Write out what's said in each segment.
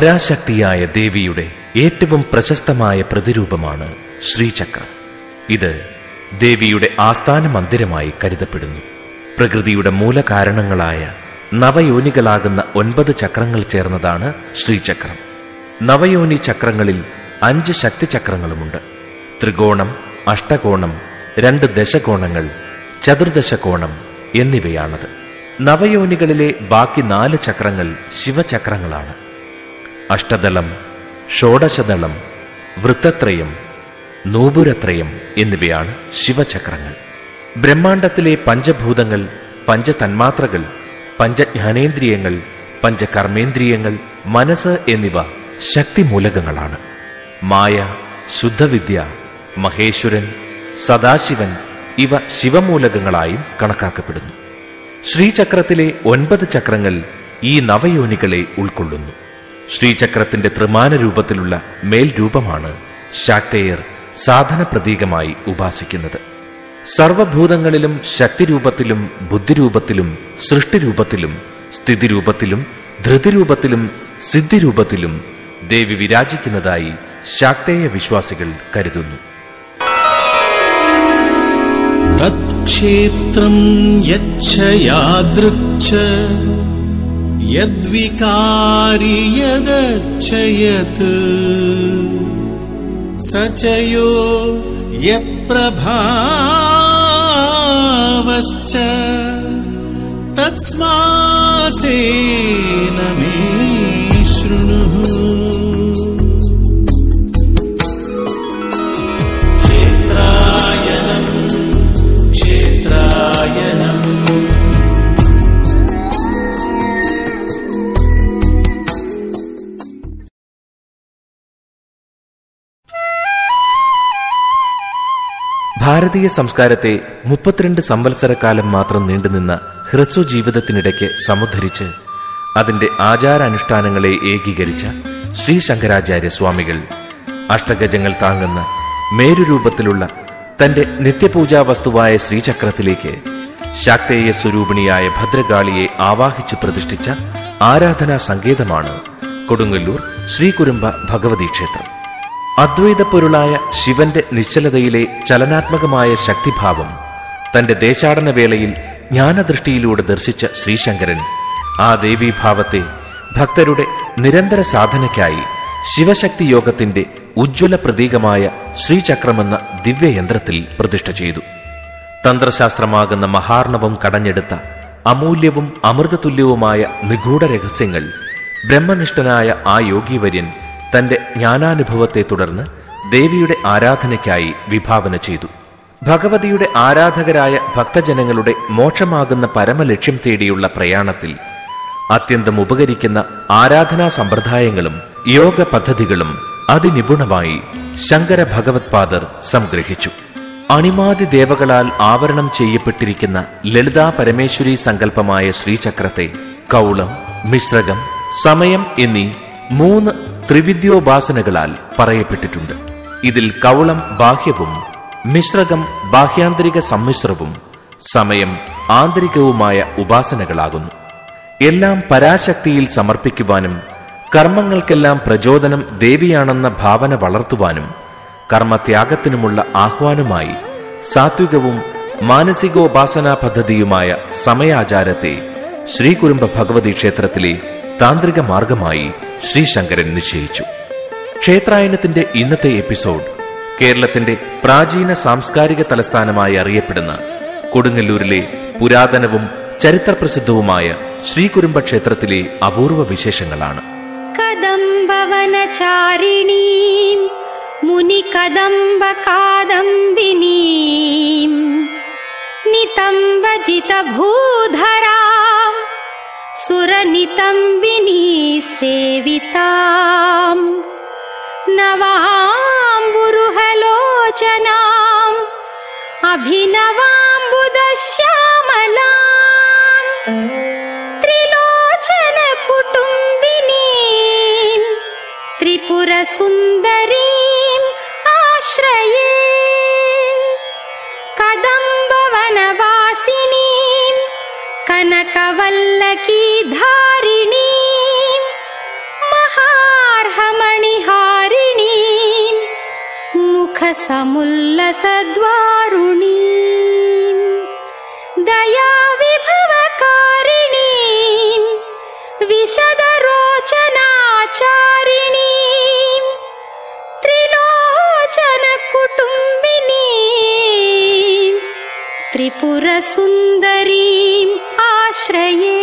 പരാശക്തിയായ ദേവിയുടെ ഏറ്റവും പ്രശസ്തമായ പ്രതിരൂപമാണ് ശ്രീചക്രം. ഇത് ദേവിയുടെ ആസ്ഥാന മന്ദിരമായി കരുതപ്പെടുന്നു. പ്രകൃതിയുടെ മൂലകാരണങ്ങളായ നവയോനികളാകുന്ന ഒൻപത് ചക്രങ്ങൾ ചേർന്നതാണ് ശ്രീചക്രം. നവയോനി ചക്രങ്ങളിൽ അഞ്ച് ശക്തി ചക്രങ്ങളുമുണ്ട് ത്രികോണം അഷ്ടകോണം രണ്ട് ദശകോണങ്ങൾ ചതുർദശകോണം എന്നിവയാണത്. നവയോനികളിലെ ബാക്കി നാല് ചക്രങ്ങൾ ശിവചക്രങ്ങളാണ്. അഷ്ടദളം ഷോഡശദളം വൃത്തത്രയം നൂപുരത്രയം എന്നിവയാണ് ശിവചക്രങ്ങൾ. ബ്രഹ്മാണ്ടത്തിലെ പഞ്ചഭൂതങ്ങൾ പഞ്ചതന്മാത്രകൾ പഞ്ചജ്ഞാനേന്ദ്രിയങ്ങൾ പഞ്ചകർമ്മേന്ദ്രിയങ്ങൾ മനസ്സ് എന്നിവ ശക്തിമൂലകങ്ങളാണ്. മായ ശുദ്ധവിദ്യ മഹേശ്വരൻ സദാശിവൻ ഇവ ശിവമൂലകങ്ങളായും കണക്കാക്കപ്പെടുന്നു. ശ്രീചക്രത്തിലെ ഒൻപത് ചക്രങ്ങൾ ഈ നവയോനികളെ ഉൾക്കൊള്ളുന്നു. ശ്രീചക്രത്തിന്റെ ത്രിമാന രൂപത്തിലുള്ള മേൽരൂപമാണ് ശാക്തേയർ സാധന പ്രതീകമായി ഉപാസിക്കുന്നത്. സർവഭൂതങ്ങളിലും ശക്തിരൂപത്തിലും ബുദ്ധിരൂപത്തിലും സൃഷ്ടിരൂപത്തിലും സ്ഥിതിരൂപത്തിലും ധൃതിരൂപത്തിലും സിദ്ധിരൂപത്തിലും ദേവി വിരാജിക്കുന്നതായി ശാക്തേയ വിശ്വാസികൾ കരുതുന്നു. തത്ക്ഷേത്രം യക്ഷ यद्विकारि यदच्छयत् स च यो यत्प्रभावश्च तत्स्मासेन मे ഭാരതീയ സംസ്കാരത്തെ മുപ്പത്തിരണ്ട് സംവത്സരക്കാലം മാത്രം നീണ്ടുനിന്ന ഹ്രസ്വ ജീവിതത്തിനിടയ്ക്ക് സമുദ്ധരിച്ച് അതിന്റെ ആചാരാനുഷ്ഠാനങ്ങളെ ഏകീകരിച്ച ശ്രീ ശങ്കരാചാര്യ സ്വാമികൾ അഷ്ടഗജങ്ങൾ താങ്ങുന്ന മേരുരൂപത്തിലുള്ള തന്റെ നിത്യപൂജാ വസ്തുവായ ശ്രീചക്രത്തിലേക്ക് ശാക്തേയ സ്വരൂപിണിയായ ഭദ്രകാളിയെ ആവാഹിച്ച് പ്രതിഷ്ഠിച്ച ആരാധനാ സങ്കേതമാണ് കൊടുങ്ങല്ലൂർ ശ്രീകുരുമ്പ ഭഗവതി ക്ഷേത്രം അദ്വൈത പൊരുളായ ശിവന്റെ നിശ്ചലതയിലെ ചലനാത്മകമായ ശക്തിഭാവം തന്റെ ദേശാടന വേളയിൽ ജ്ഞാനദൃഷ്ടിയിലൂടെ ദർശിച്ച ശ്രീശങ്കരൻ ആ ദേവീഭാവത്തെ ഭക്തരുടെ നിരന്തര സാധനയ്ക്കായി ശിവശക്തി യോഗത്തിന്റെ ഉജ്ജ്വല പ്രതീകമായ ശ്രീചക്രമെന്ന ദിവ്യയന്ത്രത്തിൽ പ്രതിഷ്ഠ ചെയ്തു. തന്ത്രശാസ്ത്രമാകുന്ന മഹാർണവം കടഞ്ഞെടുത്ത അമൂല്യവും അമൃതതുല്യവുമായ നിഗൂഢ രഹസ്യങ്ങൾ ബ്രഹ്മനിഷ്ഠനായ ആ യോഗീവര്യൻ തന്റെ ജ്ഞാനാനുഭവത്തെ തുടർന്ന് ദേവിയുടെ ആരാധനയ്ക്കായി വിഭാവന ചെയ്തു. ഭഗവതിയുടെ ആരാധകരായ ഭക്തജനങ്ങളുടെ മോക്ഷമാകുന്ന പരമലക്ഷ്യം തേടിയുള്ള പ്രയാണത്തിൽ അത്യന്തം ഉപകരിക്കുന്ന ആരാധനാ സമ്പ്രദായങ്ങളും യോഗ പദ്ധതികളും അതിനിപുണമായി ശങ്കര ഭഗവത്പാദർ സംഗ്രഹിച്ചു. അണിമാതി ദേവകളാൽ ആവരണം ചെയ്യപ്പെട്ടിരിക്കുന്ന ലളിതാ പരമേശ്വരി സങ്കല്പമായ ശ്രീചക്രത്തെ കൗളം മിശ്രകം സമയം എന്നീ മൂന്ന് ത്രിവിദ്യോപാസനകളാൽ പറയപ്പെട്ടിട്ടുണ്ട്. ഇതിൽ കവളം ബാഹ്യവും മിശ്രകം ബാഹ്യാന്തരിക സമ്മിശ്രവും സമയം ആന്തരികവുമായ ഉപാസനകളാകുന്നു. എല്ലാം പരാശക്തിയിൽ സമർപ്പിക്കുവാനും കർമ്മങ്ങൾക്കെല്ലാം പ്രചോദനം ദേവിയാണെന്ന ഭാവന വളർത്തുവാനും കർമ്മത്യാഗത്തിനുമുള്ള ആഹ്വാനമായി സാത്വികവും മാനസികോപാസനാ പദ്ധതിയുമായ സമയാചാരത്തെ ശ്രീകുരുമ്പ ഭഗവതി ക്ഷേത്രത്തിലെ താന്ത്രിക മാർഗമായി ശ്രീശങ്കരൻ നിശ്ചയിച്ചു. ക്ഷേത്രായനത്തിന്റെ ഇന്നത്തെ എപ്പിസോഡ് കേരളത്തിന്റെ പ്രാചീന സാംസ്കാരിക തലസ്ഥാനമായി അറിയപ്പെടുന്ന കൊടുങ്ങല്ലൂരിലെ പുരാതനവും ചരിത്രപ്രസിദ്ധവുമായ ശ്രീകുരുമ്പ ക്ഷേത്രത്തിലെ അപൂർവ വിശേഷങ്ങളാണ്. കദംബവനചാരിണീം മുനി കദംബ കാദംബിനീം നിതംബജിത ഭൂധരാം सुरनितम्बिनी सेविताम्। नवाम्बुरुहलोचनाम्। अभिनवाम्बुदश्यामलाम्। त्रिलोचनकुटुम्बिनीम्। त्रिपुरसुन्दरीम् कवल्लकी धारिणी महार्हमणिहारिणी मुखसमुल्लसद्वारुणि दयाविभवकारिणी विशदरोचनाचारिणी त्रिलोचनकुटुम्बिनी त्रिपुरसुन्दरीम् आश्रये।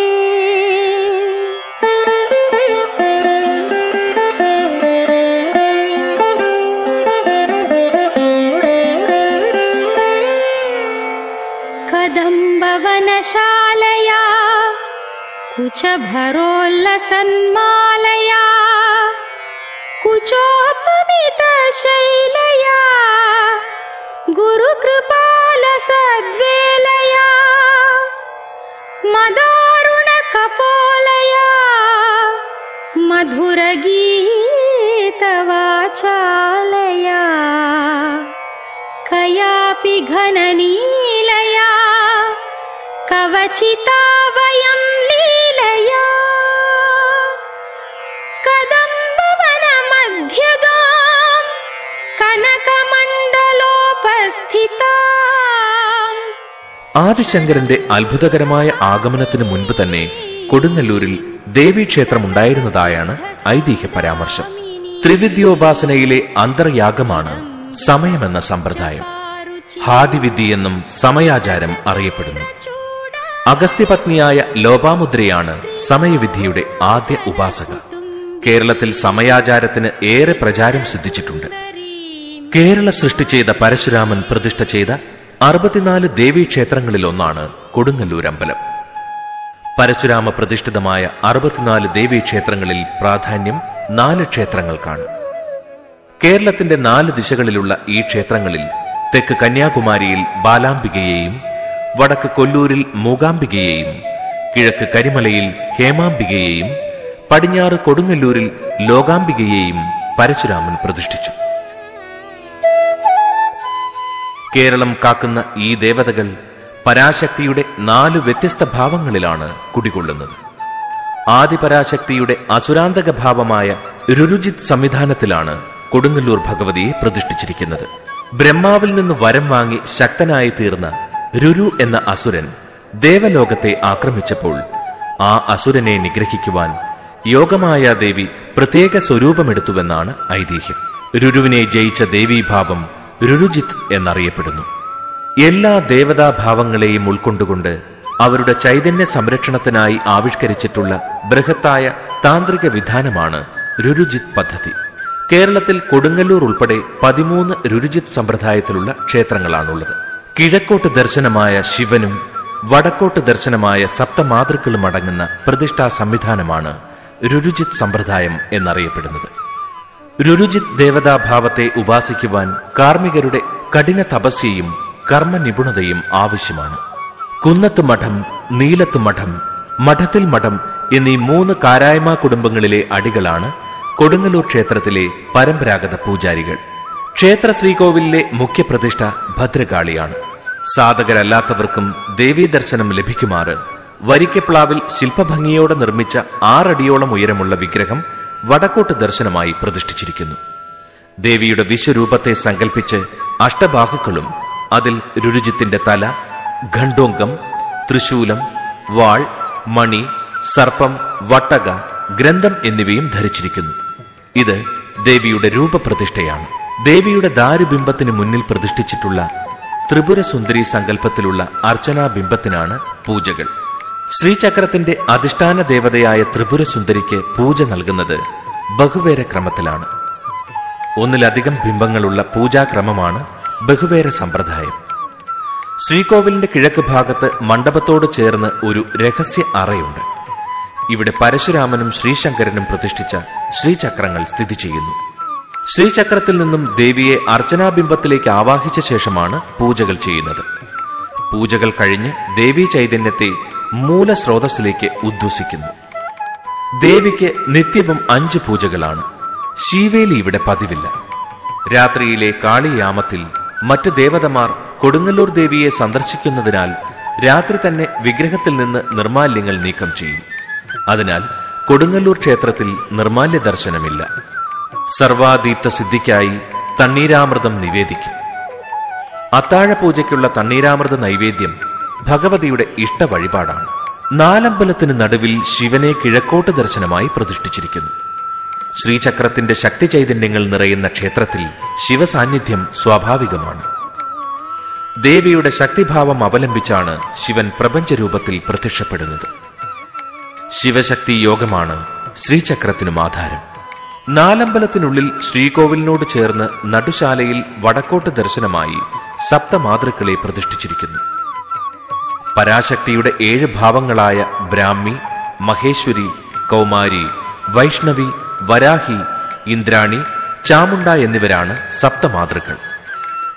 कदम्बवनशालया कुचभरोल्लसन्मालया कुचोपमितशैलया गुरुकृपालसद्वेलया मदारुणकपोलया मधुरगीतवाचालया कयापि घननीलया कवचिता वयं लीलया कदम्बवनमध्यगाम् कनकमण्डलोपस्थिताम् ആദിശങ്കരന്റെ അത്ഭുതകരമായ ആഗമനത്തിന് മുൻപ് തന്നെ കൊടുങ്ങല്ലൂരിൽ ദേവീക്ഷേത്രം ഉണ്ടായിരുന്നതായാണ് ഐതിഹ്യ പരാമർശം ത്രിവിദ്യോപാസനയിലെ അന്തർയാഗമാണ് സമയമെന്ന സമ്പ്രദായം. ഹാദിവിദ്യ എന്നും സമയാചാരം അറിയപ്പെടുന്നു. അഗസ്ത്യപത്നിയായ ലോപാമുദ്രയാണ് സമയവിദ്യയുടെ ആദ്യ ഉപാസക. കേരളത്തിൽ സമയാചാരത്തിന് ഏറെ പ്രചാരം സിദ്ധിച്ചിട്ടുണ്ട്. കേരള സൃഷ്ടി ചെയ്ത പരശുരാമൻ പ്രതിഷ്ഠ ചെയ്ത അറുപത്തിനാല് ദേവീക്ഷേത്രങ്ങളിലൊന്നാണ് കൊടുങ്ങല്ലൂർ അമ്പലം. പരശുരാമ പ്രതിഷ്ഠിതമായ അറുപത്തിനാല് ദേവീക്ഷേത്രങ്ങളിൽ പ്രാധാന്യം നാല് ക്ഷേത്രങ്ങൾക്കാണ്. കേരളത്തിന്റെ നാല് ദിശകളിലുള്ള ഈ ക്ഷേത്രങ്ങളിൽ തെക്ക് കന്യാകുമാരിയിൽ ബാലാംബികയെയും വടക്ക് കൊല്ലൂരിൽ മൂകാംബികയെയും കിഴക്ക് കരിമലയിൽ ഹേമാംബികയെയും പടിഞ്ഞാറ് കൊടുങ്ങല്ലൂരിൽ ലോകാംബികയെയും പരശുരാമൻ പ്രതിഷ്ഠിച്ചു. കേരളം കാക്കുന്ന ഈ ദേവതകൾ പരാശക്തിയുടെ നാല് വ്യത്യസ്ത ഭാവങ്ങളിലാണ് കുടികൊള്ളുന്നത്. ആദിപരാശക്തിയുടെ അസുരാന്തക ഭാവമായ രുരുജിത് സംവിധാനത്തിലാണ് കൊടുങ്ങല്ലൂർ ഭഗവതിയെ പ്രതിഷ്ഠിച്ചിരിക്കുന്നത്. ബ്രഹ്മാവിൽ നിന്ന് വരം വാങ്ങി ശക്തനായി തീർന്ന രുരു എന്ന അസുരൻ ദേവലോകത്തെ ആക്രമിച്ചപ്പോൾ ആ അസുരനെ നിഗ്രഹിക്കുവാൻ യോഗമായ ദേവി പ്രത്യേക സ്വരൂപമെടുത്തുവെന്നാണ് ഐതിഹ്യം. രുരുവിനെ ജയിച്ച ദേവീഭാവം രുരുജിത്ത് എന്നറിയപ്പെടുന്നു. എല്ലാ ദേവതാഭാവങ്ങളെയും ഉൾക്കൊണ്ടുകൊണ്ട് അവരുടെ ചൈതന്യ സംരക്ഷണത്തിനായി ആവിഷ്കരിച്ചിട്ടുള്ള ബൃഹത്തായ താന്ത്രിക വിധാനമാണ് രുരുജിത് പദ്ധതി. കേരളത്തിൽ കൊടുങ്ങല്ലൂർ ഉൾപ്പെടെ പതിമൂന്ന് രുരുജിത് സമ്പ്രദായത്തിലുള്ള ക്ഷേത്രങ്ങളാണുള്ളത്. കിഴക്കോട്ട് ദർശനമായ ശിവനും വടക്കോട്ട് ദർശനമായ സപ്തമാതൃക്കളും അടങ്ങുന്ന പ്രതിഷ്ഠാ സംവിധാനമാണ് രുരുജിത് സമ്പ്രദായം എന്നറിയപ്പെടുന്നത്. രുരുജിത് ദേവതാഭാവത്തെ ഉപാസിക്കുവാൻ കാർമ്മികരുടെ കഠിന തപസ്യയും കർമ്മനിപുണതയും ആവശ്യമാണ്. കുന്നത്ത് മഠം നീലത്ത് മഠം മഠത്തിൽ മഠം എന്നീ മൂന്ന് കാരായ്മ കുടുംബങ്ങളിലെ അടികളാണ് കൊടുങ്ങല്ലൂർ ക്ഷേത്രത്തിലെ പരമ്പരാഗത പൂജാരികൾ. ക്ഷേത്ര ശ്രീകോവിലിലെ മുഖ്യപ്രതിഷ്ഠ ഭദ്രകാളിയാണ്. സാധകരല്ലാത്തവർക്കും ദേവീദർശനം ലഭിക്കുമാറ്. വരിക്കപ്ലാവിൽ ശില്പഭംഗിയോടെ നിർമ്മിച്ച ആറടിയോളം ഉയരമുള്ള വിഗ്രഹം വടക്കോട്ട് ദർശനമായി പ്രതിഷ്ഠിച്ചിരിക്കുന്നു. ദേവിയുടെ വിശ്വരൂപത്തെ സങ്കല്പിച്ച് അഷ്ടബാഹുക്കളും അതിൽ രുരുജിത്തിന്റെ തല ഖണ്ഡോങ്കം തൃശൂലം വാൾ മണി സർപ്പം വട്ടക ഗ്രന്ഥം എന്നിവയും ധരിച്ചിരിക്കുന്നു. ഇത് ദേവിയുടെ രൂപപ്രതിഷ്ഠയാണ്. ദേവിയുടെ ദാരുബിംബത്തിന് മുന്നിൽ പ്രതിഷ്ഠിച്ചിട്ടുള്ള ത്രിപുര സുന്ദരി സങ്കല്പത്തിലുള്ള അർച്ചനാ ബിംബത്തിനാണ് പൂജകൾ. ശ്രീചക്രത്തിന്റെ അധിഷ്ഠാന ദേവതയായ ത്രിപുരസുന്ദരിക്ക് പൂജ നൽകുന്നത് ബഹുവേര ക്രമത്തിലാണ്. ഒന്നിലധികം ബിംബങ്ങളുള്ള പൂജാക്രമമാണ് ബഹുവേര സമ്പ്രദായം. ശ്രീകോവിലിന്റെ കിഴക്ക് ഭാഗത്ത് മണ്ഡപത്തോട് ചേർന്ന് ഒരു രഹസ്യ അറയുണ്ട്. ഇവിടെ പരശുരാമനും ശ്രീശങ്കരനും പ്രതിഷ്ഠിച്ച ശ്രീചക്രങ്ങൾ സ്ഥിതി ചെയ്യുന്നു. ശ്രീചക്രത്തിൽ നിന്നും ദേവിയെ അർച്ചനാബിംബത്തിലേക്ക് ആവാഹിച്ച ശേഷമാണ് പൂജകൾ ചെയ്യുന്നത്. പൂജകൾ കഴിഞ്ഞ് ദേവീ ചൈതന്യത്തെ മൂലസ്രോതസ്സിലേക്ക് ഉദ്വസിക്കുന്നു ദേവിക്ക് നിത്യവും അഞ്ച് പൂജകളാണ്. ശീവേലി ഇവിടെ പതിവില്ല. രാത്രിയിലെ കാളിയാമത്തിൽ മറ്റ് ദേവതമാർ കൊടുങ്ങല്ലൂർ ദേവിയെ സന്ദർശിക്കുന്നതിനാൽ രാത്രി തന്നെ വിഗ്രഹത്തിൽ നിന്ന് നിർമാല്യങ്ങൾ നീക്കം ചെയ്യും. അതിനാൽ കൊടുങ്ങല്ലൂർ ക്ഷേത്രത്തിൽ നിർമാല്യ ദർശനമില്ല. സർവാദീപ്ത സിദ്ധിക്കായി തണ്ണീരാമൃതം നിവേദിക്കും. അത്താഴപൂജയ്ക്കുള്ള തണ്ണീരാമൃത നൈവേദ്യം ഭഗവതിയുടെ ഇഷ്ട വഴിപാടാണ് നാലമ്പലത്തിന് നടുവിൽ ശിവനെ കിഴക്കോട്ട് ദർശനമായി പ്രതിഷ്ഠിച്ചിരിക്കുന്നു. ശ്രീചക്രത്തിന്റെ ശക്തി ചൈതന്യങ്ങൾ നിറയുന്ന ക്ഷേത്രത്തിൽ ശിവസാന്നിധ്യം സ്വാഭാവികമാണ്. ദേവിയുടെ ശക്തിഭാവം അവലംബിച്ചാണ് ശിവൻ പ്രപഞ്ചരൂപത്തിൽ പ്രത്യക്ഷപ്പെടുന്നത്. ശിവശക്തി യോഗമാണ് ശ്രീചക്രത്തിനും ആധാരം. നാലമ്പലത്തിനുള്ളിൽ ശ്രീകോവിലിനോട് ചേർന്ന് നടുശാലയിൽ വടക്കോട്ട് ദർശനമായി സപ്തമാതൃക്കളെ പ്രതിഷ്ഠിച്ചിരിക്കുന്നു. പരാശക്തിയുടെ ഏഴ് ഭാവങ്ങളായ ബ്രാഹ്മി മഹേശ്വരി കൗമാരി വൈഷ്ണവി വരാഹി ഇന്ദ്രാണി ചാമുണ്ട എന്നിവരാണ് സപ്തമാതൃക്കൾ.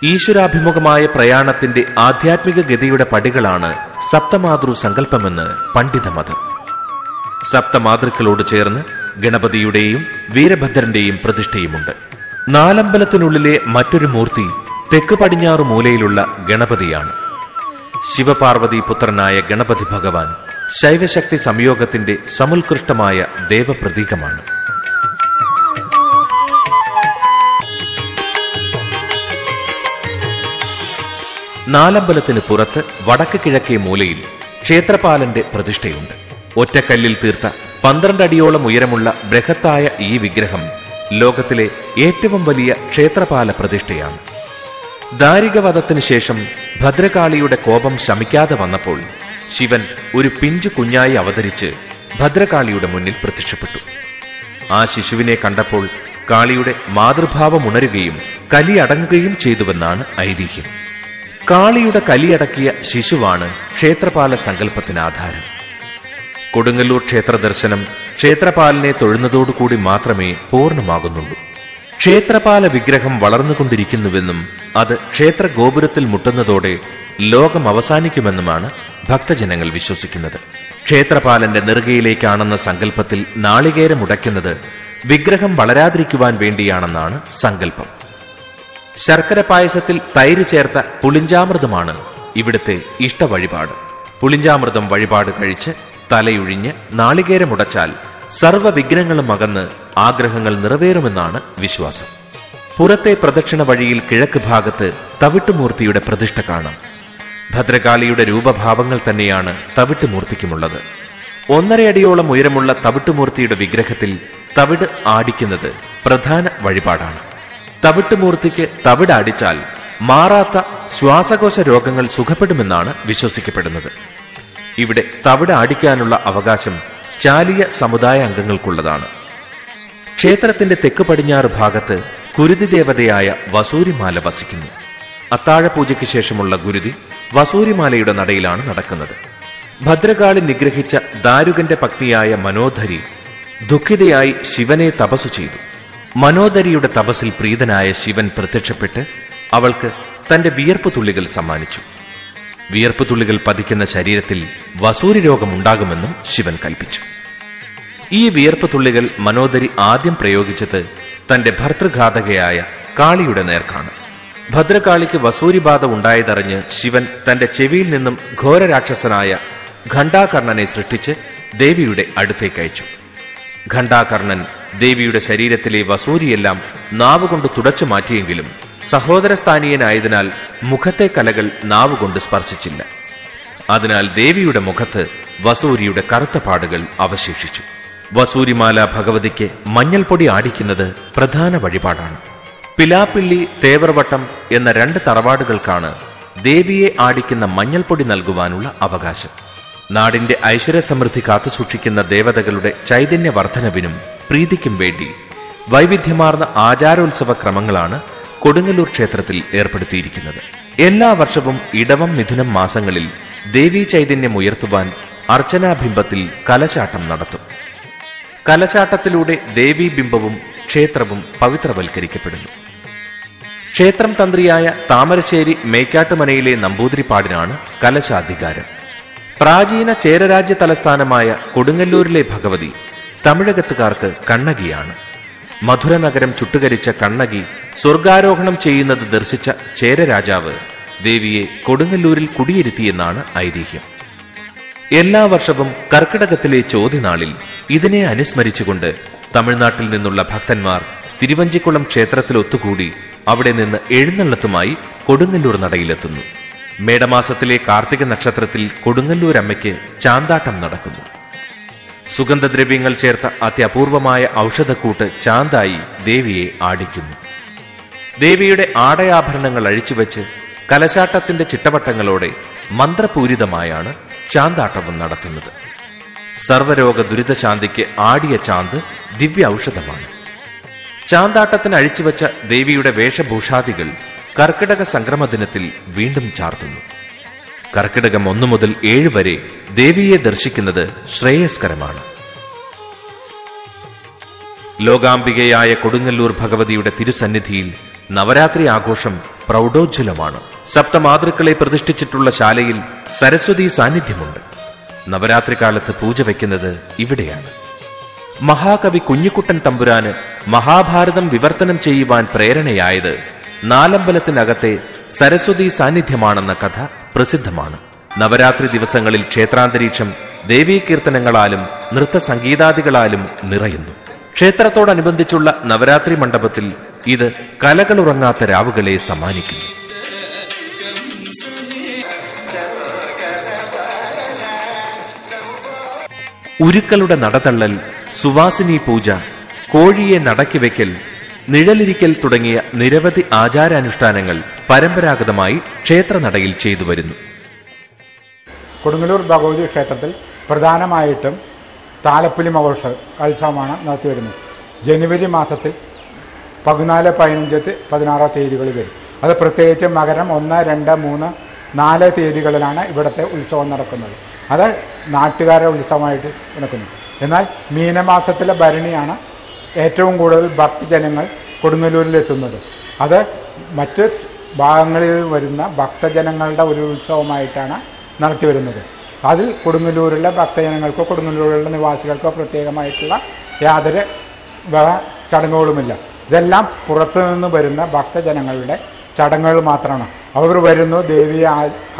ഈശ്വരാഭിമുഖമായ പ്രയാണത്തിന്റെ ആധ്യാത്മിക ഗതിയുടെ പടികളാണ് സപ്തമാതൃ സങ്കല്പമെന്ന് പണ്ഡിതമതം. സപ്തമാതൃക്കളോട് ചേർന്ന് ഗണപതിയുടെയും വീരഭദ്രന്റെയും പ്രതിഷ്ഠയുമുണ്ട്. നാലമ്പലത്തിനുള്ളിലെ മറ്റൊരു മൂർത്തി തെക്ക് പടിഞ്ഞാറ് മൂലയിലുള്ള ഗണപതിയാണ്. ശിവപാർവതി പുത്രനായ ഗണപതി ഭഗവാൻ ശൈവശക്തി സംയോഗത്തിന്റെ സമുത്കൃഷ്ടമായ ദേവപ്രതീകമാണ്. നാലമ്പലത്തിന് പുറത്ത് വടക്ക് കിഴക്കേ മൂലയിൽ ക്ഷേത്രപാലന്റെ പ്രതിഷ്ഠയുണ്ട്. ഒറ്റക്കല്ലിൽ തീർത്ത പന്ത്രണ്ടടിയോളം ഉയരമുള്ള ബൃഹത്തായ ഈ വിഗ്രഹം ലോകത്തിലെ ഏറ്റവും വലിയ ക്ഷേത്രപാല പ്രതിഷ്ഠയാണ്. ദാരികവധത്തിന് ശേഷം ഭദ്രകാളിയുടെ കോപം ശമിക്കാതെ വന്നപ്പോൾ ശിവൻ ഒരു പിഞ്ചു കുഞ്ഞായി അവതരിച്ച് ഭദ്രകാളിയുടെ മുന്നിൽ പ്രത്യക്ഷപ്പെട്ടു. ആ ശിശുവിനെ കണ്ടപ്പോൾ കാളിയുടെ മാതൃഭാവം ഉണരുകയും കലി അടങ്ങുകയും ചെയ്തുവെന്നാണ് ഐതിഹ്യം. കാളിയുടെ കലിയടക്കിയ ശിശുവാണ് ക്ഷേത്രപാല സങ്കല്പത്തിന് ആധാരം. കൊടുങ്ങല്ലൂർ ക്ഷേത്ര ദർശനം ക്ഷേത്രപാലനെ തൊഴുന്നതോടുകൂടി മാത്രമേ പൂർണമാകുന്നുള്ളൂ. ക്ഷേത്രപാല വിഗ്രഹം വളർന്നുകൊണ്ടിരിക്കുന്നുവെന്നും അത് ക്ഷേത്ര ഗോപുരത്തിൽ മുട്ടുന്നതോടെ ലോകം അവസാനിക്കുമെന്നുമാണ് ഭക്തജനങ്ങൾ വിശ്വസിക്കുന്നത്. ക്ഷേത്രപാലന്റെ നെറുകയിലേക്കാണെന്ന സങ്കല്പത്തിൽ നാളികേരം ഉടയ്ക്കുന്നത് വിഗ്രഹം വളരാതിരിക്കുവാൻ വേണ്ടിയാണെന്നാണ് സങ്കല്പം ശർക്കര പായസത്തിൽ തൈര് ചേർത്ത പുളിഞ്ചാമൃതമാണ് ഇവിടുത്തെ ഇഷ്ട വഴിപാട് പുളിഞ്ചാമൃതം വഴിപാട് കഴിച്ച് തലയുഴിഞ്ഞ് നാളികേരമുടച്ചാൽ സർവ വിഘ്നങ്ങളും അകന്ന് ആഗ്രഹങ്ങൾ നിറവേറുമെന്നാണ് വിശ്വാസം. പുറത്തെ പ്രദക്ഷിണ വഴിയിൽ കിഴക്ക് ഭാഗത്ത് തവിട്ടുമൂർത്തിയുടെ പ്രതിഷ്ഠ കാണാം. ഭദ്രകാളിയുടെ രൂപഭാവങ്ങൾ തന്നെയാണ് തവിട്ടുമൂർത്തിക്കുമുള്ളത്. ഒന്നരയടിയോളം ഉയരമുള്ള തവിട്ടുമൂർത്തിയുടെ വിഗ്രഹത്തിൽ തവിട് ആടിക്കുന്നത് പ്രധാന വഴിപാടാണ്. തവിട്ടുമൂർത്തിക്ക് തവിട് അടിച്ചാൽ മാറാത്ത ശ്വാസകോശ രോഗങ്ങൾ സുഖപ്പെടുമെന്നാണ് വിശ്വസിക്കപ്പെടുന്നത്. ഇവിടെ തവിട് അടിക്കാനുള്ള അവകാശം ചാലിയ സമുദായ അംഗങ്ങൾക്കുള്ളതാണ്. ക്ഷേത്രത്തിന്റെ തെക്ക് പടിഞ്ഞാറ് ഭാഗത്ത് കുരുതി ദേവതയായ വസൂരിമാല വസിക്കുന്നു. അത്താഴപൂജയ്ക്ക് ശേഷമുള്ള ഗുരുതി വസൂരിമാലയുടെ നടയിലാണ് നടക്കുന്നത്. ഭദ്രകാളി നിഗ്രഹിച്ച ദാരുകന്റെ പത്നിയായ മനോധരി ദുഃഖിതയായി ശിവനെ തപസ്സു ചെയ്തു. മനോധരിയുടെ തപസ്സിൽ പ്രീതനായ ശിവൻ പ്രത്യക്ഷപ്പെട്ട് അവൾക്ക് തന്റെ വിയർപ്പ് തുള്ളികൾ സമ്മാനിച്ചു. വിയർപ്പ് തുള്ളികൾ പതിക്കുന്ന ശരീരത്തിൽ വസൂരി രോഗമുണ്ടാകുമെന്നും ശിവൻ കൽപ്പിച്ചു. ഈ വിയർപ്പ് തുള്ളികൾ മനോദരി ആദ്യം പ്രയോഗിച്ചത് തന്റെ ഭർതൃഘാതകയായ കാളിയുടെ നേർക്കാണ്. ഭദ്രകാളിക്ക് വസൂരിബാധ ഉണ്ടായതറിഞ്ഞ് ശിവൻ തന്റെ ചെവിയിൽ നിന്നും ഘോരരാക്ഷസനായ ഘണ്ടാകർണനെ സൃഷ്ടിച്ച് ദേവിയുടെ അടുത്തേക്ക് അയച്ചു. ഘണ്ടാകർണൻ ദേവിയുടെ ശരീരത്തിലെ വസൂരിയെല്ലാം നാവുകൊണ്ട് തുടച്ചു മാറ്റിയെങ്കിലും സഹോദരസ്ഥാനീയനായതിനാൽ മുഖത്തെ കലകൾ നാവുകൊണ്ട് സ്പർശിച്ചില്ല. അതിനാൽ ദേവിയുടെ മുഖത്ത് വസൂരിയുടെ കറുത്ത പാടുകൾ അവശേഷിച്ചു. വസൂരിമാല ഭഗവതിക്ക് മഞ്ഞൾപ്പൊടി ആടിക്കുന്നത് പ്രധാന വഴിപാടാണ്. പിലാപ്പിള്ളി തേവർവട്ടം എന്ന രണ്ട് തറവാടുകൾക്കാണ് ദേവിയെ ആടിക്കുന്ന മഞ്ഞൾപ്പൊടി നൽകുവാനുള്ള അവകാശം. നാടിന്റെ ഐശ്വര്യസമൃദ്ധി കാത്തുസൂക്ഷിക്കുന്ന ദേവതകളുടെ ചൈതന്യ വർധനവിനും പ്രീതിക്കും വേണ്ടി വൈവിധ്യമാർന്ന ആചാരോത്സവ ക്രമങ്ങളാണ് കൊടുങ്ങല്ലൂർ ക്ഷേത്രത്തിൽ ഏർപ്പെടുത്തിയിരിക്കുന്നത്. എല്ലാ വർഷവും ഇടവം മിഥുനം മാസങ്ങളിൽ ദേവീ ചൈതന്യം ഉയർത്തുവാൻ അർച്ചനാബിംബത്തിൽ കലശാട്ടം നടത്തും. കലശാട്ടത്തിലൂടെ ദേവീബിംബവും ക്ഷേത്രവും പവിത്രവൽക്കരിക്കപ്പെടുന്നു. ക്ഷേത്രം തന്ത്രിയായ താമരശ്ശേരി മേക്കാട്ടുമനയിലെ നമ്പൂതിരിപ്പാടിനാണ് കലശാധികാരം. പ്രാചീന ചേരരാജ്യ തലസ്ഥാനമായ കൊടുങ്ങല്ലൂരിലെ ഭഗവതി തമിഴകത്തുകാർക്ക് കണ്ണകിയാണ്. മധുര നഗരം ചുട്ടുകരിച്ച കണ്ണകി സ്വർഗാരോഹണം ചെയ്യുന്നത് ദർശിച്ച ചേരരാജാവ് ദേവിയെ കൊടുങ്ങല്ലൂരിൽ കുടിയിരുത്തിയെന്നാണ് ഐതിഹ്യം. എല്ലാ വർഷവും കർക്കിടകത്തിലെ ചോദ്യനാളിൽ ഇതിനെ അനുസ്മരിച്ചുകൊണ്ട് തമിഴ്നാട്ടിൽ നിന്നുള്ള ഭക്തന്മാർ തിരുവഞ്ചിക്കുളം ക്ഷേത്രത്തിൽ ഒത്തുകൂടി അവിടെ നിന്ന് എഴുന്നള്ളത്തുമായി കൊടുങ്ങല്ലൂർ നടയിലെത്തുന്നു. മേടമാസത്തിലെ കാർത്തിക നക്ഷത്രത്തിൽ കൊടുങ്ങല്ലൂർ അമ്മയ്ക്ക് ചാന്താട്ടം നടക്കുന്നു. സുഗന്ധദ്രവ്യങ്ങൾ ചേർത്ത അത്യപൂർവമായ ഔഷധക്കൂട്ട് ചാന്തായി ദേവിയെ ആടിക്കുന്നു. ദേവിയുടെ ആടയാഭരണങ്ങൾ അഴിച്ചുവെച്ച് കലശാട്ടത്തിന്റെ ചിട്ടവട്ടങ്ങളോടെ മന്ത്രപൂരിതമായാണ് ചാന്താട്ടവും നടത്തുന്നത്. സർവരോഗ ദുരിതശാന്തിക്ക് ആടിയ ചാന്ത് ദിവ്യ ഔഷധമാണ് ചാന്താട്ടത്തിന് അഴിച്ചുവച്ച ദേവിയുടെ വേഷഭൂഷാദികൾ കർക്കിടക സംക്രമ ദിനത്തിൽ വീണ്ടും ചാർത്തുന്നു. കർക്കിടകം ഒന്നു മുതൽ ഏഴ് വരെ ദേവിയെ ദർശിക്കുന്നത് ശ്രേയസ്കരമാണ്. ലോകാംബികയായ കൊടുങ്ങല്ലൂർ ഭഗവതിയുടെ തിരുസന്നിധിയിൽ നവരാത്രി ആഘോഷം പ്രൗഢോജ്വലമാണ്. സപ്തമാതൃക്കളെ പ്രതിഷ്ഠിച്ചിട്ടുള്ള ശാലയിൽ സരസ്വതി സാന്നിധ്യമുണ്ട്. നവരാത്രി കാലത്ത് പൂജ വയ്ക്കുന്നത് ഇവിടെയാണ്. മഹാകവി കുഞ്ഞിക്കുട്ടൻ തമ്പുരാന് മഹാഭാരതം വിവർത്തനം ചെയ്യുവാൻ പ്രേരണയായത് നാലമ്പലത്തിനകത്തെ സരസ്വതി സാന്നിധ്യമാണെന്ന കഥ പ്രസിദ്ധമാണ്. നവരാത്രി ദിവസങ്ങളിൽ ക്ഷേത്രാന്തരീക്ഷം ദേവീകീർത്തനങ്ങളാലും നൃത്തസംഗീതാദികളാലും നിറയുന്നു. ക്ഷേത്രത്തോടനുബന്ധിച്ചുള്ള നവരാത്രി മണ്ഡപത്തിൽ ഇത് കലകളുറങ്ങാത്ത രാവുകളെ സമ്മാനിക്കുന്നു. ഉരുക്കളുടെ നടതള്ളൽ സുവാസിനി പൂജ കോഴിയെ നടക്കി വെക്കൽ നിഴലിരിക്കൽ തുടങ്ങിയ നിരവധി ആചാരാനുഷ്ഠാനങ്ങൾ പരമ്പരാഗതമായി ക്ഷേത്രനടയിൽ ചെയ്തു വരുന്നു. കൊടുങ്ങല്ലൂർ ഭഗവതി ക്ഷേത്രത്തിൽ പ്രധാനമായിട്ടും താലപ്പുലി മഹോത്സവ മഹോത്സവമാണ് നടത്തിവരുന്നത് ജനുവരി മാസത്തിൽ പതിനാല് പതിനഞ്ച് പതിനാറ് തീയതികളിൽ വരും. അത് പ്രത്യേകിച്ച് മകരം ഒന്ന് രണ്ട് മൂന്ന് നാല് തീയതികളിലാണ് ഇവിടുത്തെ ഉത്സവം നടക്കുന്നത്. അത് നാട്ടുകാരുടെ ഉത്സവമായിട്ട് നടക്കുന്നു. എന്നാൽ മീനമാസത്തിലെ ഭരണിയാണ് ഏറ്റവും കൂടുതൽ ഭക്തജനങ്ങൾ കൊടുങ്ങല്ലൂരിലെത്തുന്നത് അത് മറ്റ് ഭാഗങ്ങളിൽ വരുന്ന ഭക്തജനങ്ങളുടെ ഒരു ഉത്സവമായിട്ടാണ് നടത്തി വരുന്നത്. അതിൽ കൊടുങ്ങല്ലൂരിലെ ഭക്തജനങ്ങൾക്കോ കൊടുങ്ങല്ലൂരിലെ നിവാസികൾക്കോ പ്രത്യേകമായിട്ടുള്ള യാതൊരു ചടങ്ങുകളുമില്ല. ഇതെല്ലാം പുറത്തു നിന്ന് വരുന്ന ഭക്തജനങ്ങളുടെ ചടങ്ങുകൾ മാത്രമാണ്. അവർ വരുന്നു ദേവിയെ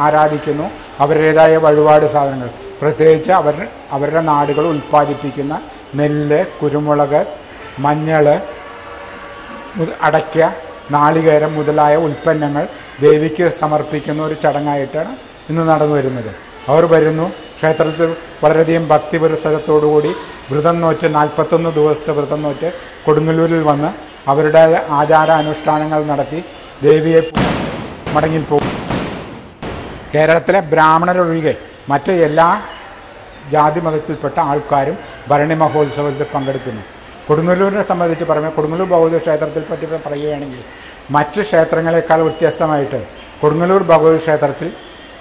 ആരാധിക്കുന്നു അവരുടേതായ വഴിപാട് സാധനങ്ങൾ. പ്രത്യേകിച്ച് അവർ അവരുടെ നാടുകൾ ഉൽപ്പാദിപ്പിക്കുന്ന നെല്ല് കുരുമുളക് മഞ്ഞൾ അടയ്ക്ക നാളികേരം മുതലായ ഉൽപ്പന്നങ്ങൾ ദേവിക്ക് സമർപ്പിക്കുന്ന ഒരു ചടങ്ങായിട്ടാണ് ഇന്ന് നടന്നു വരുന്നത്. അവർ വരുന്നു ക്ഷേത്രത്തിൽ വളരെയധികം ഭക്തിപുരസരത്തോടുകൂടി വ്രതം നോറ്റ് നാൽപ്പത്തൊന്ന് ദിവസത്തെ വ്രതം നോറ്റ് കൊടുങ്ങല്ലൂരിൽ വന്ന് അവരുടെ ആചാരാനുഷ്ഠാനങ്ങൾ നടത്തി ദേവിയെ മടങ്ങിപ്പോകും കേരളത്തിലെ ബ്രാഹ്മണരൊഴികെ മറ്റ് എല്ലാ ജാതി മതത്തിൽപ്പെട്ട ആൾക്കാരും ഭരണി മഹോത്സവത്തിൽ പങ്കെടുക്കുന്നു. കൊടുങ്ങല്ലൂരിനെ സംബന്ധിച്ച് പറയുമ്പോൾ കൊടുങ്ങല്ലൂർ ഭഗവതി ക്ഷേത്രത്തിൽ പറ്റി പറയുകയാണെങ്കിൽ മറ്റ് ക്ഷേത്രങ്ങളെക്കാൾ വ്യത്യസ്തമായിട്ട് കൊടുങ്ങല്ലൂർ ഭഗവതി ക്ഷേത്രത്തിൽ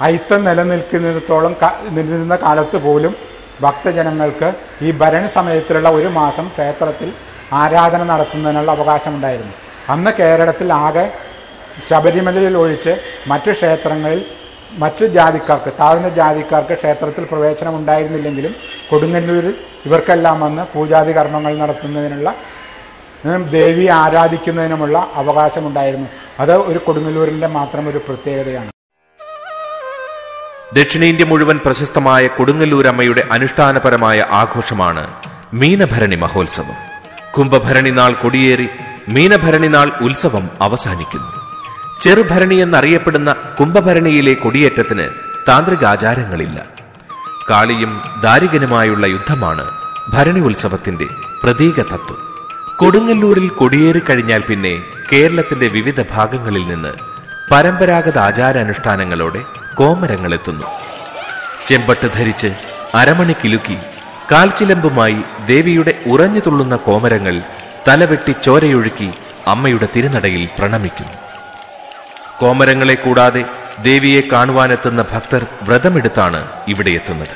അയിത്തം നിലനിൽക്കുന്നിടത്തോളം നിലനിന്ന കാലത്ത് പോലും ഭക്തജനങ്ങൾക്ക് ഈ ഭരണി സമയത്തിലുള്ള ഒരു മാസം ക്ഷേത്രത്തിൽ ആരാധന നടത്തുന്നതിനുള്ള അവകാശമുണ്ടായിരുന്നു. അന്ന് കേരളത്തിൽ ആകെ ശബരിമലയിൽ ഒഴിച്ച് മറ്റ് ക്ഷേത്രങ്ങളിൽ മറ്റ് ജാതിക്കാർക്ക് താഴ്ന്ന ജാതിക്കാർക്ക് ക്ഷേത്രത്തിൽ പ്രവേശനം ഉണ്ടായിരുന്നില്ലെങ്കിലും കൊടുങ്ങല്ലൂരിൽ ഇവർക്കെല്ലാം വന്ന് പൂജാതി കർമ്മങ്ങൾ നടത്തുന്നതിനുള്ള ദേവി ആരാധിക്കുന്നതിനുമുള്ള അവകാശമുണ്ടായിരുന്നു. അത് ഒരു കൊടുങ്ങല്ലൂരിന്റെ മാത്രം ഒരു പ്രത്യേകതയാണ്. ദക്ഷിണേന്ത്യ മുഴുവൻ പ്രശസ്തമായ കൊടുങ്ങല്ലൂരമ്മയുടെ അനുഷ്ഠാനപരമായ ആഘോഷമാണ് മീനഭരണി മഹോത്സവം. കുംഭഭരണി നാൾ കൊടിയേറി മീനഭരണി നാൾ ഉത്സവം അവസാനിക്കുന്നു. ചെറുഭരണി എന്നറിയപ്പെടുന്ന കുംഭഭരണിയിലെ കൊടിയേറ്റത്തിന് താന്ത്രികാചാരങ്ങളില്ല. കാളിയും ദാരികനുമായുള്ള യുദ്ധമാണ് ഭരണി ഉത്സവത്തിന്റെ പ്രതീക തത്വം. കൊടുങ്ങല്ലൂരിൽ കൊടിയേറി കഴിഞ്ഞാൽ പിന്നെ കേരളത്തിന്റെ വിവിധ ഭാഗങ്ങളിൽ നിന്ന് പരമ്പരാഗത ആചാരാനുഷ്ഠാനങ്ങളോടെ കോമരങ്ങളെത്തുന്നു ചെമ്പട്ട് ധരിച്ച് അരമണി കിലുക്കി കാൽച്ചിലമ്പുമായി ദേവിയുടെ ഉറഞ്ഞു തുള്ളുന്ന കോമരങ്ങൾ തലവെട്ടി ചോരയൊഴുക്കി അമ്മയുടെ തിരുനടയിൽ പ്രണമിക്കുന്നു. കോമരങ്ങളെ കൂടാതെ ദേവിയെ കാണുവാനെത്തുന്ന ഭക്തർ വ്രതമെടുത്താണ് ഇവിടെ എത്തുന്നത്.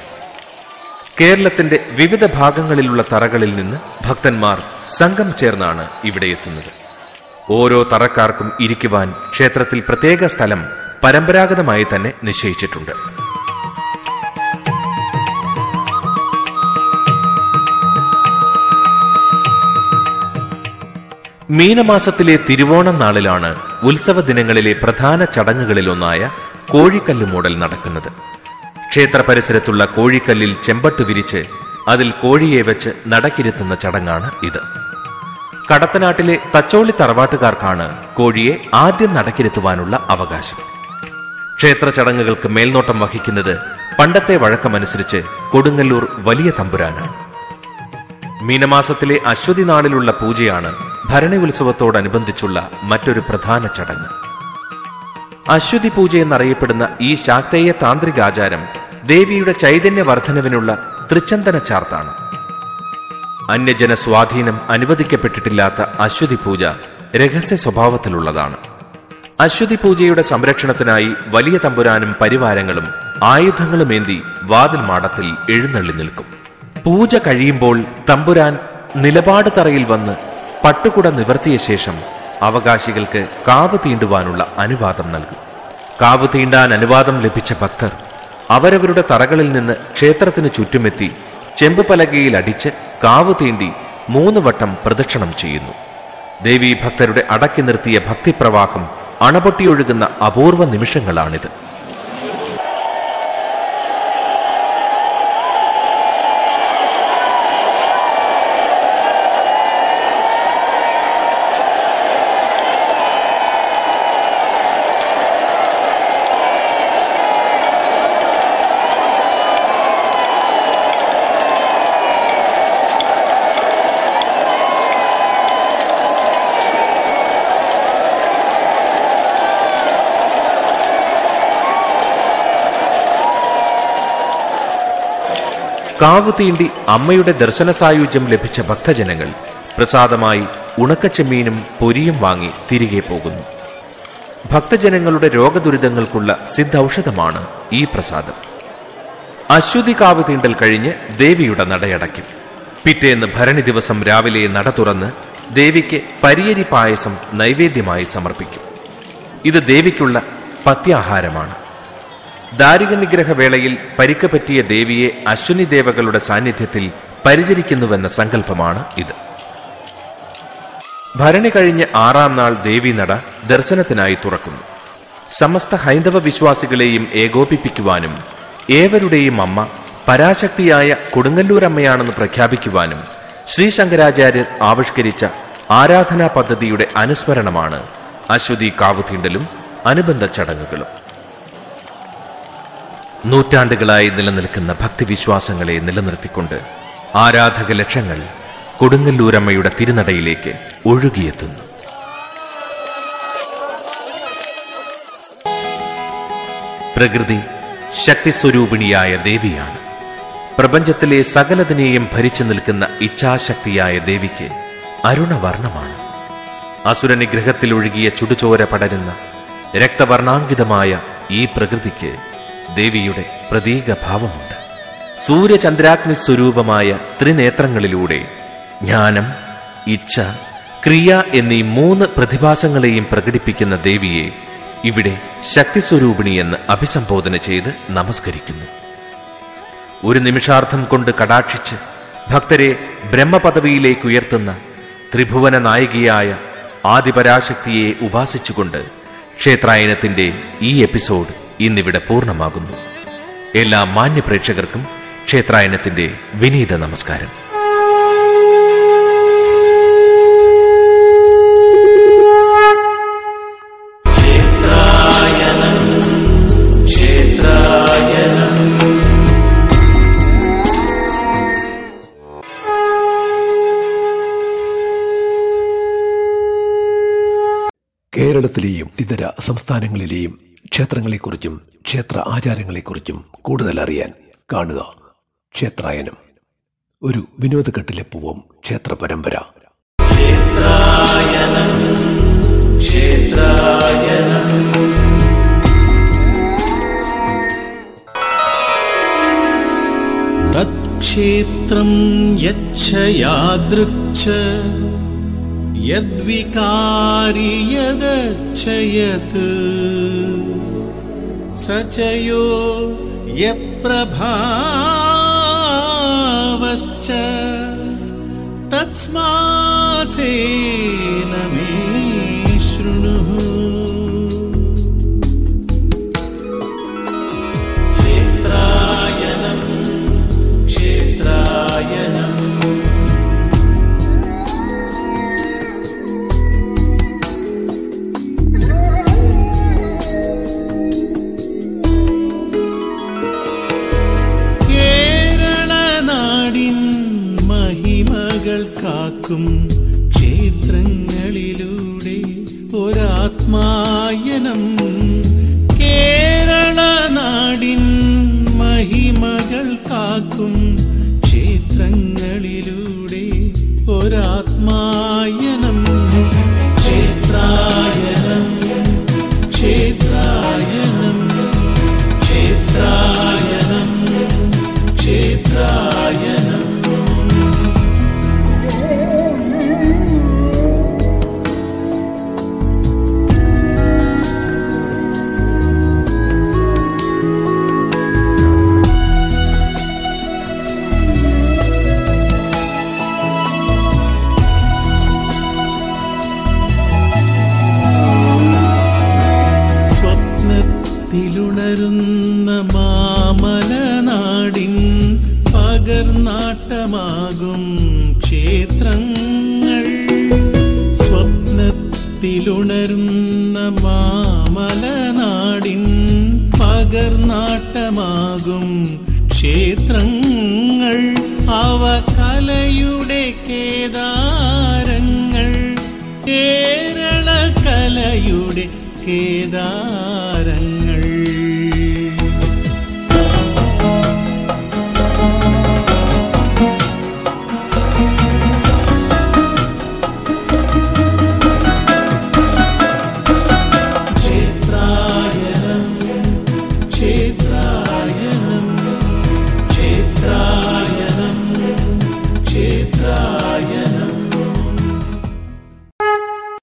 കേരളത്തിന്റെ വിവിധ ഭാഗങ്ങളിലുള്ള തറകളിൽ നിന്ന് ഭക്തന്മാർ സംഘം ചേർന്നാണ് ഇവിടെ എത്തുന്നത്. ഓരോ തറക്കാർക്കും ഇരിക്കുവാൻ ക്ഷേത്രത്തിൽ പ്രത്യേക സ്ഥലം പരമ്പരാഗതമായി തന്നെ നിശ്ചയിച്ചിട്ടുണ്ട്. മീനമാസത്തിലെ തിരുവോണം നാളിലാണ് ഉത്സവ ദിനങ്ങളിലെ പ്രധാന ചടങ്ങുകളിലൊന്നായ കോഴിക്കല്ല് മൂടൽ നടക്കുന്നത്. ക്ഷേത്ര പരിസരത്തുള്ള കോഴിക്കല്ലിൽ ചെമ്പട്ട് വിരിച്ച് അതിൽ കോഴിയെ വെച്ച് നടക്കിരുത്തുന്ന ചടങ്ങാണ് ഇത്. കടത്തനാട്ടിലെ തച്ചോളി തറവാട്ടുകാർക്കാണ് കോഴിയെ ആദ്യം നടക്കിരുത്തുവാനുള്ള അവകാശം. ക്ഷേത്ര ചടങ്ങുകൾക്ക് മേൽനോട്ടം വഹിക്കുന്നത് പണ്ടത്തെ വഴക്കമനുസരിച്ച് കൊടുങ്ങല്ലൂർ വലിയ തമ്പുരാനാണ്. മീനമാസത്തിലെ അശ്വതി നാളിലുള്ള പൂജയാണ് ഭരണി ഉത്സവത്തോടനുബന്ധിച്ചുള്ള മറ്റൊരു പ്രധാന ചടങ്ങ്. അശ്വതി പൂജ എന്നറിയപ്പെടുന്ന ഈ ശാക്തേയ താന്ത്രികാചാരം ദേവിയുടെ ചൈതന്യവർദ്ധനവിനുള്ള തൃച്ചന്തന ചാർത്താണ്. അന്യജന സ്വാധീനം അനുവദിക്കപ്പെട്ടിട്ടില്ലാത്ത അശ്വതി പൂജ രഹസ്യ സ്വഭാവത്തിലുള്ളതാണ്. അശ്വതി പൂജയുടെ സംരക്ഷണത്തിനായി വലിയ തമ്പുരാനും പരിവാരങ്ങളും ആയുധങ്ങളുമേന്തി വാതിൽ മാടത്തിൽ എഴുന്നള്ളി നിൽക്കും. പൂജ കഴിയുമ്പോൾ തമ്പുരാൻ നിലപാട് തറയിൽ വന്ന് പട്ടുകുട നിവർത്തിയ ശേഷം അവകാശികൾക്ക് കാവ് തീണ്ടുവാനുള്ള അനുവാദം നൽകും. കാവ് തീണ്ടാൻ അനുവാദം ലഭിച്ച ഭക്തർ അവരവരുടെ തറകളിൽ നിന്ന് ക്ഷേത്രത്തിന് ചുറ്റുമെത്തി ചെമ്പുപലകയിൽ അടിച്ച് കാവ് തീണ്ടി മൂന്ന് വട്ടം പ്രദക്ഷിണം ചെയ്യുന്നു. ദേവീ ഭക്തരുടെ അടക്കി നിർത്തിയ ഭക്തിപ്രവാഹം അണപൊട്ടിയൊഴുകുന്ന അപൂർവ നിമിഷങ്ങളാണിത്. കാവ് തീണ്ടി അമ്മയുടെ ദർശന സായുജ്യം ലഭിച്ച ഭക്തജനങ്ങൾ പ്രസാദമായി ഉണക്കച്ചെമ്മീനും പൊരിയും വാങ്ങി തിരികെ പോകുന്നു. ഭക്തജനങ്ങളുടെ രോഗദുരിതങ്ങൾക്കുള്ള സിദ്ധൌഷധമാണ് ഈ പ്രസാദം. അശ്വതി കാവ് തീണ്ടൽ കഴിഞ്ഞ് ദേവിയുടെ നടയടയ്ക്കും. പിറ്റേന്ന് ഭരണി ദിവസം രാവിലെ നട തുറന്ന് ദേവിക്ക് പരിയരി പായസം നൈവേദ്യമായി സമർപ്പിക്കും. ഇത് ദേവിക്കുള്ള പത്യാഹാരമാണ്. ദാരിക നിഗ്രഹ വേളയിൽ പരിക്ക് പറ്റിയ ദേവിയെ അശ്വിനി ദേവകളുടെ സാന്നിധ്യത്തിൽ പരിചരിക്കുന്നുവെന്ന സങ്കല്പമാണ് ഇത്. ഭരണി കഴിഞ്ഞ് ആറാം നാൾ ദേവി നട ദർശനത്തിനായി തുറക്കുന്നു. സമസ്ത ഹൈന്ദവ വിശ്വാസികളെയും ഏകോപിപ്പിക്കുവാനും ഏവരുടെയും അമ്മ പരാശക്തിയായ കൊടുങ്ങല്ലൂരമ്മയാണെന്ന് പ്രഖ്യാപിക്കുവാനും ശ്രീ ശങ്കരാചാര്യർ ആവിഷ്കരിച്ച ആരാധനാ പദ്ധതിയുടെ അനുസ്മരണമാണ് അശ്വതി കാവുതീണ്ടലും അനുബന്ധ ചടങ്ങുകളും. നൂറ്റാണ്ടുകളായി നിലനിൽക്കുന്ന ഭക്തിവിശ്വാസങ്ങളെ നിലനിർത്തിക്കൊണ്ട് ആരാധക ലക്ഷങ്ങൾ കൊടുങ്ങല്ലൂരമ്മയുടെ തിരുനടയിലേക്ക് ഒഴുകിയെത്തുന്നു. പ്രകൃതി ശക്തിസ്വരൂപിണിയായ ദേവിയാണ്. പ്രപഞ്ചത്തിലെ സകലതിനെയും ഭരിച്ചു നിൽക്കുന്ന ഇച്ഛാശക്തിയായ ദേവിക്ക് അരുണവർണമാണ് അസുരനിഗ്രഹത്തിലൊഴുകിയ ചുടുചോര പടരുന്ന രക്തവർണാങ്കിതമായ ഈ പ്രകൃതിക്ക് ദേവിയുടെ പ്രതീകഭാവമുണ്ട്. സൂര്യചന്ദ്രാഗ്നി സ്വരൂപമായ ത്രിനേത്രങ്ങളിലൂടെ ജ്ഞാനം ഇച്ഛ ക്രിയ എന്നീ മൂന്ന് പ്രതിഭാസങ്ങളെയും പ്രകടിപ്പിക്കുന്ന ദേവിയെ ഇവിടെ ശക്തിസ്വരൂപിണി എന്ന് അഭിസംബോധന ചെയ്ത് നമസ്കരിക്കുന്നു. ഒരു നിമിഷാർത്ഥം കൊണ്ട് കടാക്ഷിച്ച് ഭക്തരെ ബ്രഹ്മപദവിയിലേക്ക് ഉയർത്തുന്ന ത്രിഭുവന നായികയായ ആദിപരാശക്തിയെ ഉപാസിച്ചുകൊണ്ട് ക്ഷേത്രായനത്തിന്റെ ഈ എപ്പിസോഡ് ഇന്നിവിടെ പൂർണമാകുന്നു. എല്ലാ മാന്യപ്രേക്ഷകർക്കും ക്ഷേത്രായനത്തിന്റെ വിനീത നമസ്കാരം. കേരളത്തിലെയും ഇതര സംസ്ഥാനങ്ങളിലെയും ക്ഷേത്രങ്ങളെക്കുറിച്ചും ക്ഷേത്ര ആചാരങ്ങളെക്കുറിച്ചും കൂടുതൽ അറിയാൻ കാണുക. ക്ഷേത്രായനം. ഒരു വിനോദഘട്ടിലെ പൂവം ക്ഷേത്ര പരമ്പര ക്ഷേത്രായനം ക്ഷേത്രായനം യാദൃക്ഷ यद्विकारि यदच्छयत् स च यो यत्प्रभावश्च तस्मासेन मे शृणुः ഒരാത്മായനം കേരള നാടിൻ മഹിമകൾ കാക്കും ക്ഷേത്രങ്ങളിലൂടെ ഒരാത്മായനം പകർനാട്ടമാകും ക്ഷേത്രങ്ങൾ. സ്വപ്നത്തിലുണരുന്ന മാമലനാടിൻ പകർന്നാട്ടമാകും ക്ഷേത്രങ്ങൾ. അവ കലയുടെ കേദാരങ്ങൾ. കേരള കലയുടെ കേദാരങ്ങൾ